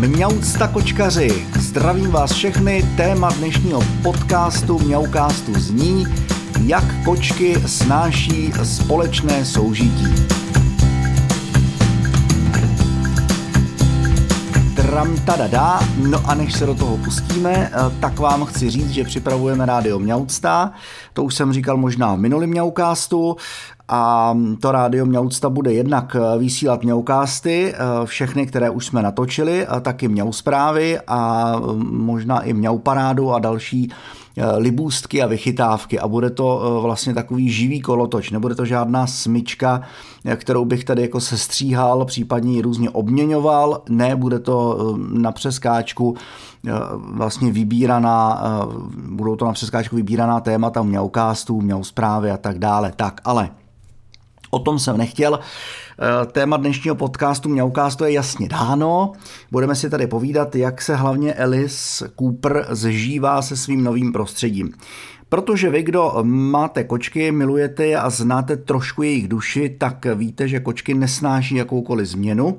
Mňaucta kočkaři, zdravím vás všechny, téma dnešního podcastu Mňaukástu zní, jak kočky snáší společné soužití. Tadadá. No a než se do toho pustíme, eh, tak vám chci říct, že připravujeme rádio Mňaucta. To už jsem říkal možná v minulém Mňaukástu a to rádio Mňaucta bude jednak eh, vysílat Mňaukásty, eh, všechny, které už jsme natočili, a taky Mňau zprávy a možná i Mňau parádu a další libůstky a vychytávky. A bude to vlastně takový živý kolotoč, nebude to žádná smyčka, kterou bych tady jako sestříhal, případně ji různě obměňoval, ne, bude to na přeskáčku vlastně vybíraná, budou to na přeskáčku vybíraná témata mňaukástů, mňau zprávy a tak dále. Tak, ale O tom jsem nechtěl. Eh, téma dnešního podcastu Mňaukástu je jasně dáno. Budeme si tady povídat, jak se hlavně Alice Cooper zžívá se svým novým prostředím. Protože vy, kdo máte kočky, milujete je a znáte trošku jejich duši, tak víte, že kočky nesnáší jakoukoliv změnu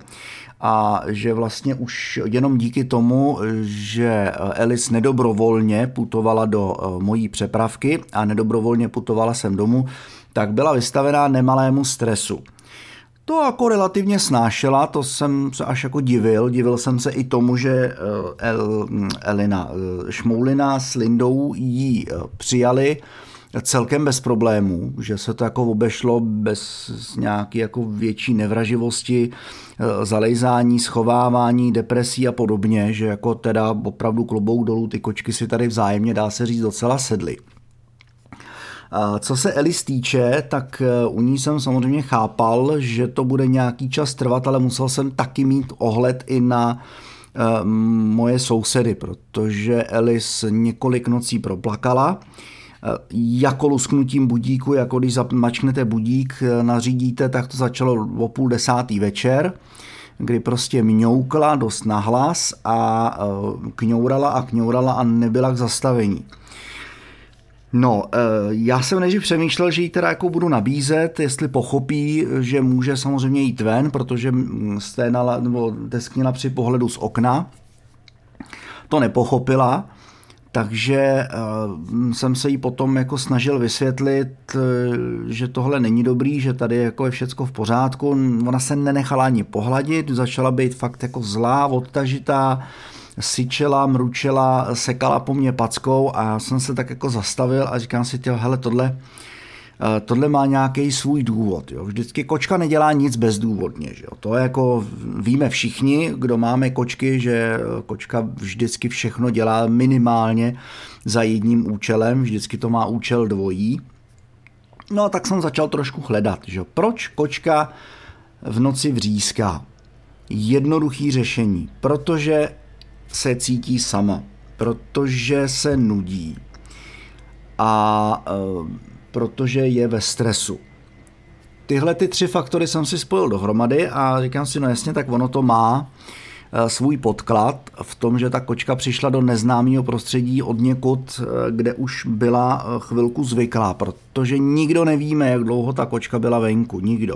a že vlastně už jenom díky tomu, že Alice nedobrovolně putovala do eh, mojí přepravky a nedobrovolně putovala sem domů, tak byla vystavená nemalému stresu. To jako relativně snášela, to jsem se až jako divil. Divil jsem se i tomu, že eh, El, Elina eh, Šmoulina s Lindou jí eh, přijali celkem bez problémů, že se to jako obešlo bez nějaké jako větší nevraživosti, zalejzání, schovávání, depresí a podobně, že jako teda opravdu klobou dolů ty kočky si tady vzájemně dá se říct docela sedly. Co se Elis týče, tak e, u ní jsem samozřejmě chápal, že to bude nějaký čas trvat, ale musel jsem taky mít ohled i na e, moje sousedy, protože Elis několik nocí proplakala. E, jako lusknutím budíku, jako když zamačknete budík, nařídíte, tak to začalo o půl desátý večer kdy prostě mňoukla dost nahlas a kňourala a kňourala a nebyla k zastavení. No, eh, já jsem nejdřív přemýšlel, že jí teda jako budu nabízet, jestli pochopí, že může samozřejmě jít ven, protože sténala, nebo tesknila při pohledu z okna. To nepochopila, takže uh, jsem se jí potom jako snažil vysvětlit, uh, že tohle není dobrý, že tady jako je všecko v pořádku. Ona se nenechala ani pohladit, začala být fakt jako zlá, odtažitá, syčela, mručela, sekala po mně packou a já jsem se tak jako zastavil a říkám si, tyjo, hele, tohle, eh, tohle má nějaký svůj důvod. Jo. Vždycky kočka nedělá nic bezdůvodně. Že jo. To je jako víme všichni, kdo máme kočky, že kočka vždycky všechno dělá minimálně za jedním účelem, vždycky to má účel dvojí. No a tak jsem začal trošku hledat, že proč kočka v noci vříská. Jednoduchý řešení, protože se cítí sama, protože se nudí a e, protože je ve stresu. Tyhle ty tři faktory jsem si spojil dohromady a říkám si, no jasně, tak ono to má e, svůj podklad v tom, že ta kočka přišla do neznámého prostředí od někud, e, kde už byla chvilku zvyklá, protože nikdo nevíme, jak dlouho ta kočka byla venku, nikdo.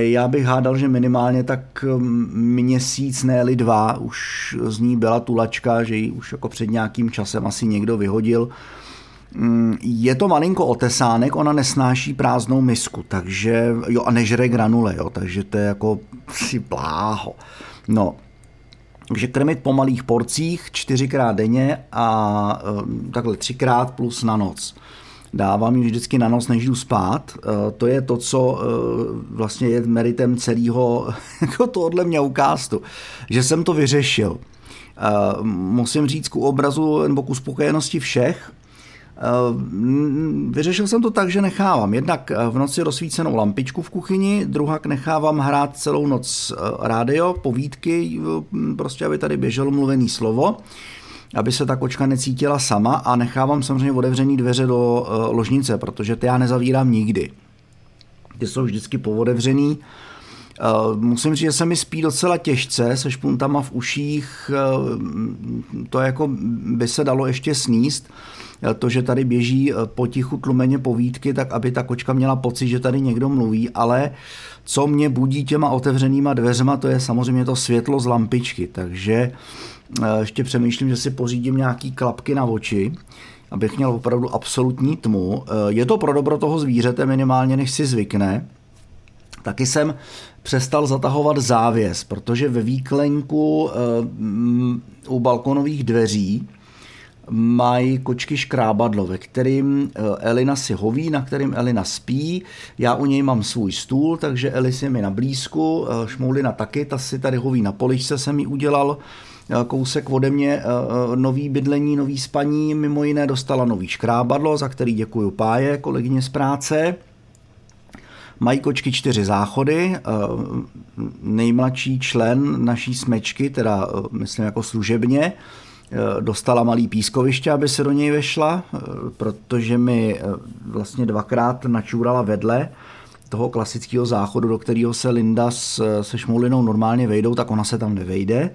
Já bych hádal, že minimálně tak um, měsíc, ne dva, už z ní byla tulačka, že ji už jako před nějakým časem asi někdo vyhodil. Mm, je to malinko otesánek, ona nesnáší prázdnou misku, takže, jo, a nežere granule, jo, takže to je jako si bláho. No, takže krmit po malých porcích čtyřikrát denně a um, takhle třikrát plus na noc dávám ji vždycky na noc, než jdu spát. Eh, to je to, co eh, vlastně je meritem celého jako tohohle mňaukástu, že jsem to vyřešil. Eh, musím říct ku obrazu nebo ku spokojenosti všech, Vyřešil jsem to tak, že nechávám jednak v noci rozsvícenou lampičku v kuchyni, druhak nechávám hrát celou noc rádio, povídky, prostě aby tady běželo mluvený slovo aby se ta kočka necítila sama a nechávám samozřejmě otevřený dveře do eh, ložnice, protože ty já nezavírám nikdy. Ty jsou vždycky povodevřený Musím říct, že se mi spí docela těžce, se špuntama v uších, to jako by se dalo ještě sníst. To, že tady běží potichu tlumeně povídky, tak aby ta kočka měla pocit, že tady někdo mluví, ale co mě budí těma otevřenýma dveřma, to je samozřejmě to světlo z lampičky, takže ještě přemýšlím, že si pořídím nějaký klapky na oči, abych měl opravdu absolutní tmu. Je to pro dobro toho zvířete minimálně, než si zvykne. Taky jsem přestal zatahovat závěs, protože ve výklenku eh, u balkonových dveří mají kočky škrábadlo, ve kterým eh, Elina si hoví, na kterým Elina spí. Já u něj mám svůj stůl, takže Elis je mi na blízku, eh, Šmoulina taky, ta si tady hoví na poličce, jsem mi udělal kousek ode mě nový bydlení, nový spaní, mimo jiné dostala nový škrábadlo, za který děkuji Páje, kolegyně z práce. Mají kočky čtyři záchody. Eh, nejmladší člen naší smečky, teda eh, myslím jako služebně, eh, dostala malý pískoviště, aby se do něj vešla, protože mi vlastně dvakrát načurala vedle toho klasického záchodu, do kterého se Linda se šmoulinou normálně vejdou, tak ona se tam nevejde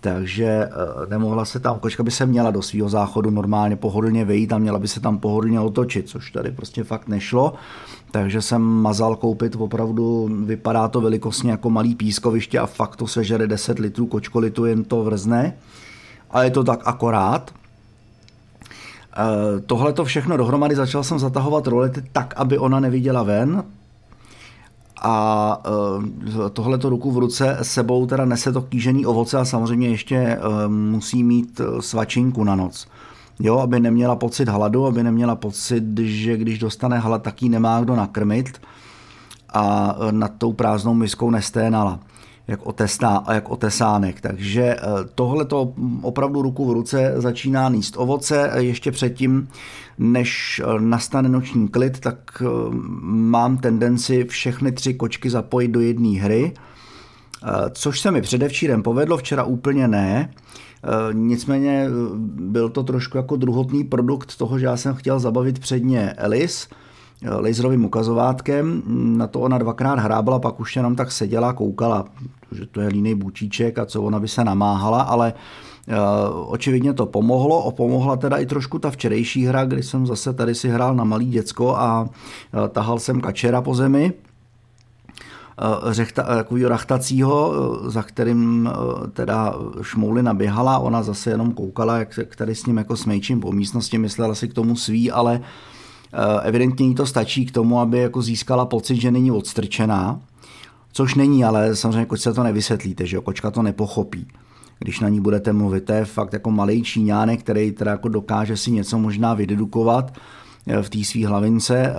takže eh, nemohla se tam, kočka by se měla do svého záchodu normálně pohodlně vejít a měla by se tam pohodlně otočit, což tady prostě fakt nešlo. Takže jsem mazal koupit opravdu, vypadá to velikostně jako malý pískoviště a fakt to sežere 10 litrů kočkolitu, jen to vrzne. A je to tak akorát. Eh, tohle to všechno dohromady začal jsem zatahovat rolety tak, aby ona neviděla ven, a uh, tohleto ruku v ruce sebou teda nese to kýžený ovoce a samozřejmě ještě uh, musí mít e, svačinku na noc. Jo, aby neměla pocit hladu, aby neměla pocit, že když dostane hlad, tak ji nemá kdo nakrmit a nad tou prázdnou miskou nesténala jak, otesná, jak otesánek. Takže eh, tohle to opravdu ruku v ruce začíná níst ovoce. Ještě předtím, než eh, nastane noční klid, tak eh, mám tendenci všechny tři kočky zapojit do jedné hry, což se mi předevčírem povedlo, včera úplně ne. Nicméně byl to trošku jako druhotný produkt toho, že já jsem chtěl zabavit předně Elis, laserovým ukazovátkem. Na to ona dvakrát hrábala, pak už jenom tak seděla, koukala, že to je líný bučíček a co ona by se namáhala, ale uh, očividně to pomohlo. Pomohla teda i trošku ta včerejší hra, kdy jsem zase tady si hrál na malý děcko a uh, tahal jsem kačera po zemi řechta, takovýho rachtacího, za kterým teda šmouly naběhala, ona zase jenom koukala, jak, jak tady s ním jako smejčím po místnosti, myslela si k tomu svý, ale Eh, evidentně jí to stačí k tomu, aby jako získala pocit, že není odstrčená, což není, ale samozřejmě kočce to nevysvětlíte, že jo? kočka to nepochopí když na ní budete mluvit. To je fakt jako malý číňánek, který teda jako dokáže si něco možná vydedukovat eh, v té své hlavince, eh,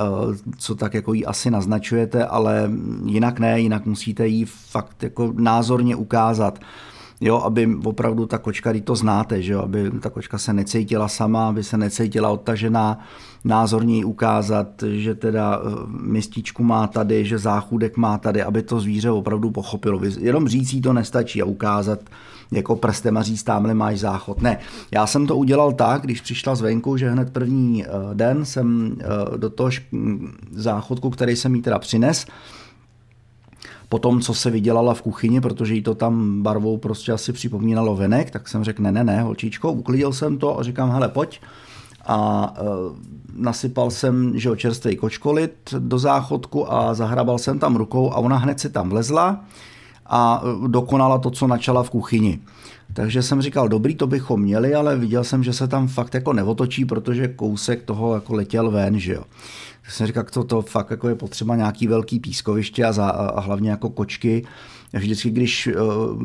co tak jako jí asi naznačujete, ale jinak ne, jinak musíte jí fakt jako názorně ukázat, jo, aby opravdu ta kočka, když to znáte, že jo, aby ta kočka se necítila sama, aby se necítila odtažená, názorněji ukázat, že teda eh, mističku má tady, že záchůdek má tady, aby to zvíře opravdu pochopilo. Jenom říct to nestačí a ukázat jako prstem a říct, tamhle máš záchod. Ne, já jsem to udělal tak, když přišla zvenku, že hned první eh, den jsem eh, do toho záchodku, který jsem jí teda přines, po tom, co se vydělala v kuchyni, protože jí to tam barvou prostě asi připomínalo venek, tak jsem řekl, ne, ne, ne, holčičko, uklidil jsem to a říkám, hele, pojď. A e, nasypal jsem, že čerstvý kočkolit do záchodku a zahrabal jsem tam rukou a ona hned si tam vlezla a e, dokonala to, co načala v kuchyni. Takže jsem říkal, dobrý, to bychom měli, ale viděl jsem, že se tam fakt jako neotočí, protože kousek toho jako letěl ven, že jo. Tak jsem říkal, to, to fakt jako je potřeba nějaký velký pískoviště a, za, a hlavně jako kočky. Vždycky, když uh,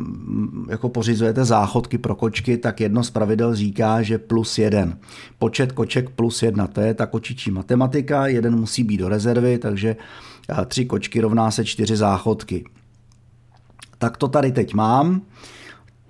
jako pořizujete záchodky pro kočky, tak jedno z pravidel říká, že plus jeden. Počet koček plus jedna, to je ta kočičí matematika, jeden musí být do rezervy, takže uh, tři kočky rovná se čtyři záchodky. Tak to tady teď mám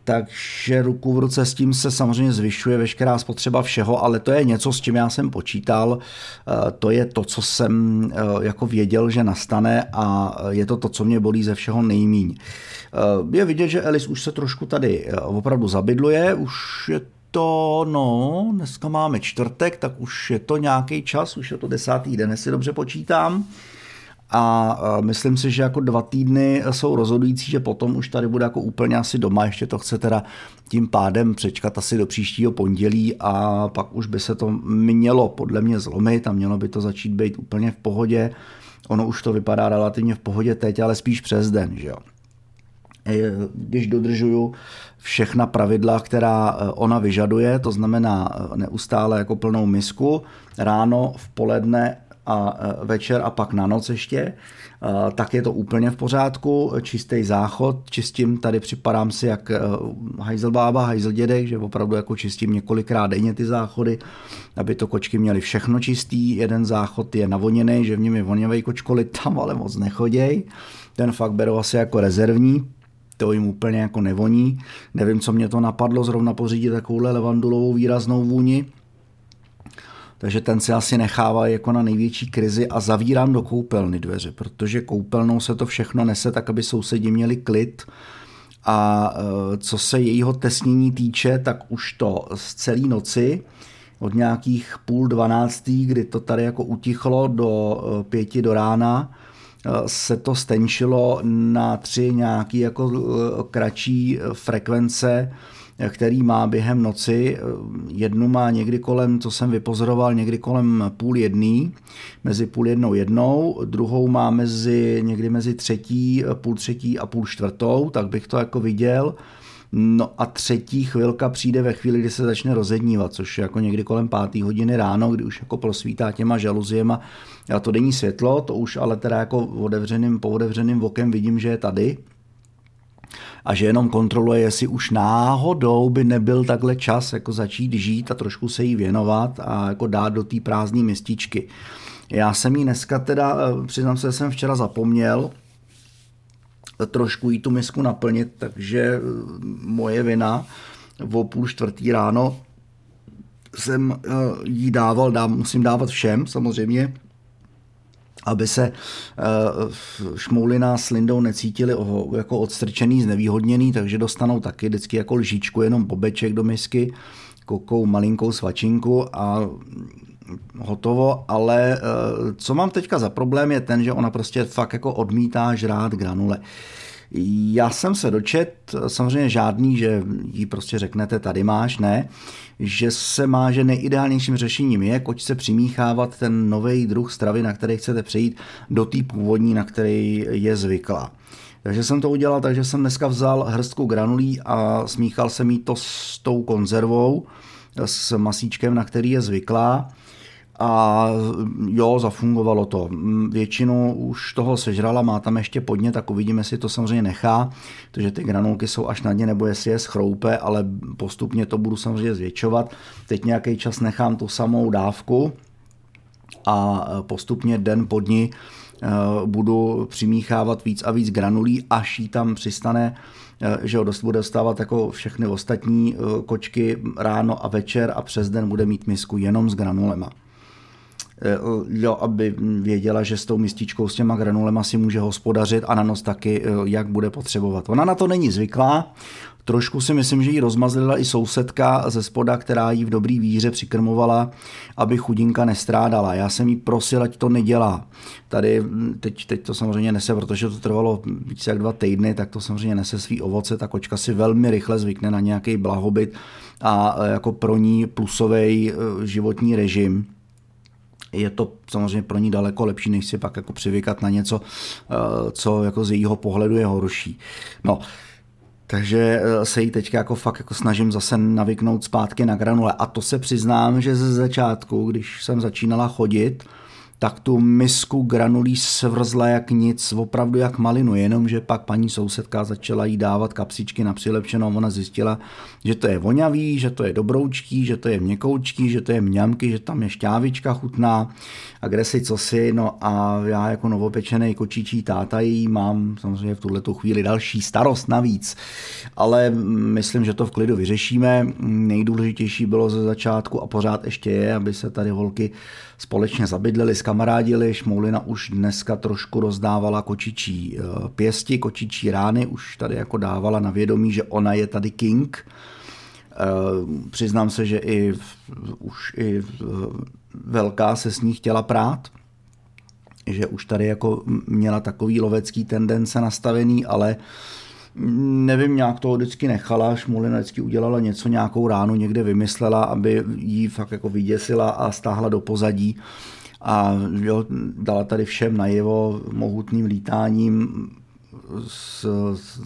takže ruku v ruce s tím se samozřejmě zvyšuje veškerá spotřeba všeho, ale to je něco, s čím já jsem počítal, eh, to je to, co jsem eh, jako věděl, že nastane a je to to, co mě bolí ze všeho nejmíň. Eh, je vidět, že Elis už se trošku tady opravdu zabydluje, už je to, no, dneska máme čtvrtek, tak už je to nějaký čas, už je to desátý den, jestli dobře počítám. A myslím si, že jako dva týdny jsou rozhodující, že potom už tady bude jako úplně asi doma, ještě to chce teda tím pádem přečkat asi do příštího pondělí a pak už by se to mělo podle mě zlomit a mělo by to začít být úplně v pohodě. Ono už to vypadá relativně v pohodě teď, ale spíš přes den, že jo když dodržuju všechna pravidla, která eh, ona vyžaduje, to znamená neustále jako plnou misku, ráno, v poledne a eh, večer a pak na noc ještě, tak je to úplně v pořádku. Čistý záchod, čistím, tady připadám si jak hajzelbába, hajzeldědek, že opravdu jako čistím několikrát denně ty záchody, aby to kočky měly všechno čistý. Jeden záchod je navoněný, že v něm je voněvej kočkoli, tam ale moc nechoděj. Ten fakt beru asi jako rezervní, to jim úplně jako nevoní. Nevím, co mě to napadlo zrovna pořídit takovouhle levandulovou výraznou vůni. Takže ten si asi nechává jako na největší krizi a zavírám do koupelny dveře, protože koupelnou se to všechno nese tak, aby sousedi měli klid. A e, co se jejího tesnění týče, tak už to z celé noci od nějakých půl dvanáctý, kdy to tady jako utichlo do e, pěti do rána, se to stenčilo na tři nějaký jako kratší frekvence, který má během noci. Jednu má někdy kolem, co jsem vypozoroval, někdy kolem půl jedný, mezi půl jednou jednou, druhou má mezi, někdy mezi třetí, půl třetí a půl čtvrtou, tak bych to jako viděl. No a třetí chvilka přijde ve chvíli, kdy se začne rozednívat, což je jako někdy kolem páté hodiny ráno, kdy už jako prosvítá těma žaluziema a to denní světlo, to už ale teda jako otevřeným, po otevřeným okem vidím, že je tady, a že jenom kontroluje, jestli už náhodou by nebyl takhle čas jako začít žít a trošku se jí věnovat a jako dát do té prázdné mističky. Já jsem jí dneska teda, eh, přiznám se, jsem včera zapomněl, trošku jí tu misku naplnit, takže eh, moje vina o půl čtvrtý ráno jsem eh, jí dával, dám, musím dávat všem samozřejmě, aby se uh, Šmoulina s Lindou necítili jako odstrčený, znevýhodněný, takže dostanou taky vždycky jako lžičku, jenom bobeček do misky, kokou malinkou svačinku a hotovo, ale uh, co mám teďka za problém je ten, že ona prostě fakt jako odmítá žrát granule. Já jsem se dočet, samozřejmě žádný, že jí prostě řeknete, tady máš, ne, že se má, že nejideálnějším řešením je kočce přimíchávat ten nový druh stravy, na který chcete přejít, do té původní, na který je zvyklá. Takže jsem to udělal, takže jsem dneska vzal hrstku granulí a smíchal jsem jí to s tou konzervou, s masíčkem, na který je zvyklá a jo, zafungovalo to. Většinu už toho sežrala, má tam ještě podně, tak uvidíme, jestli to samozřejmě nechá, protože ty granulky jsou až na dně, nebo jestli je schroupe, ale postupně to budu samozřejmě zvětšovat. Teď nějaký čas nechám tu samou dávku a postupně den po dní eh, budu přimíchávat víc a víc granulí, až jí tam přistane eh, že ho dost bude dostávat jako všechny ostatní kočky ráno a večer a přes den bude mít misku jenom s granulema. Eh, jo, aby věděla, že s tou mističkou, s těma granulema si může hospodařit a na nos taky, eh, jak bude potřebovat. Ona na to není zvyklá, Trošku si myslím, že ji rozmazlila i sousedka ze spoda, která jí v dobrý víře přikrmovala, aby chudinka nestrádala. Já jsem jí prosil, ať to nedělá. Tady hm, teď, teď to samozřejmě nese, protože to trvalo více jak dva týdny, tak to samozřejmě nese svý ovoce. Ta kočka si velmi rychle zvykne na nějaký blahobyt a eh, jako pro ní plusový životní režim je to samozřejmě pro ní daleko lepší, než si pak jako přivykat na něco, eh, co jako z jejího pohledu je horší. No, takže eh, se jí teď jako fakt jako snažím zase navyknout zpátky na granule. A to se přiznám, že ze začátku, když jsem začínala chodit, tak tu misku granulí svrzla jak nic, opravdu jak malinu, jenomže pak paní sousedka začala jí dávat kapsičky na přilepšenou, ona zjistila, že to je voňavý, že to je dobroučký, že to je měkoučký, že to je mňamky, že tam je šťávička chutná a kde si co si, no a já jako novopečený kočičí táta jí mám samozřejmě v tuhle chvíli další starost navíc, ale myslím, že to v klidu vyřešíme. Nejdůležitější bylo ze začátku a pořád ještě je, aby se tady holky společně zabydleli, skamarádili. Šmoulina už dneska trošku rozdávala kočičí eh, pěsti, kočičí rány, už tady jako dávala na vědomí, že ona je tady king. Eh, přiznám se, že i už i velká se s ní chtěla prát, že už tady jako měla takový lovecký tendence nastavený, ale nevím, nějak to vždycky nechala, Šmulina vždycky udělala něco, nějakou ránu někde vymyslela, aby jí fakt jako vyděsila a stáhla do pozadí a jo, dala tady všem najevo mohutným lítáním s, s,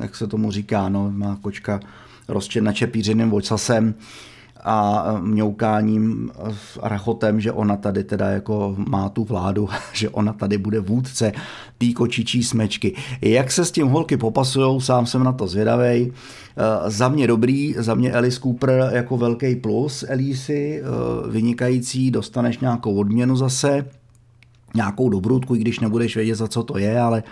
jak se tomu říká, no, má kočka rozčet na čepířeným vocasem a mňoukáním a rachotem, že ona tady teda jako má tu vládu, že ona tady bude vůdce té kočičí smečky. Jak se s tím holky popasujou, sám jsem na to zvědavej. Eh, za mě dobrý, za mě Alice Cooper jako velký plus Elísy, eh, vynikající, dostaneš nějakou odměnu zase, nějakou dobrutku, i když nebudeš vědět, za co to je, ale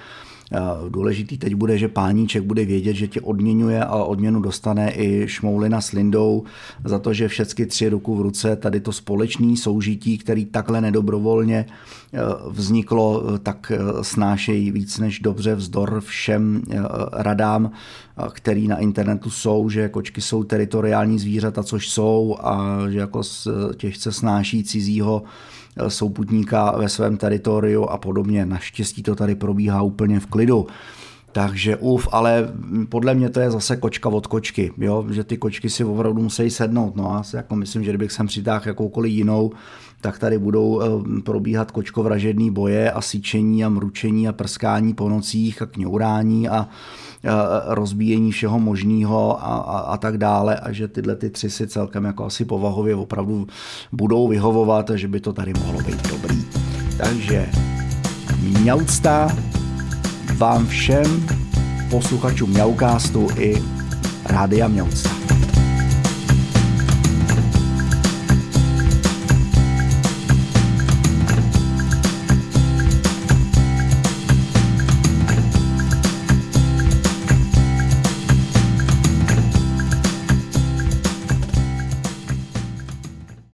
Důležitý teď bude, že páníček bude vědět, že tě odměňuje a odměnu dostane i Šmoulina s Lindou za to, že všechny tři ruku v ruce tady to společný soužití, který takhle nedobrovolně e, vzniklo, e, tak e, snášejí víc než dobře vzdor všem radám, který na internetu jsou, že kočky jsou teritoriální zvířata, což jsou a že jako těžce snáší cizího Eh, souputníka ve svém teritoriu a podobně. Naštěstí to tady probíhá úplně v klidu. Takže uf, ale podle mě to je zase kočka od kočky, jo? že ty kočky si opravdu musí sednout. No a jako myslím, že kdybych sem přitáhl jakoukoliv jinou, tak tady budou eh, probíhat kočkovražedný boje a síčení a mručení a prskání po nocích a kňourání a rozbíjení všeho možného a, a, a tak dále a že tyhle ty tři si celkem jako asi povahově opravdu budou vyhovovat a že by to tady mohlo být dobrý. Takže mňaucta vám všem posluchačům Mňaukástu i Rádia Mňaucta.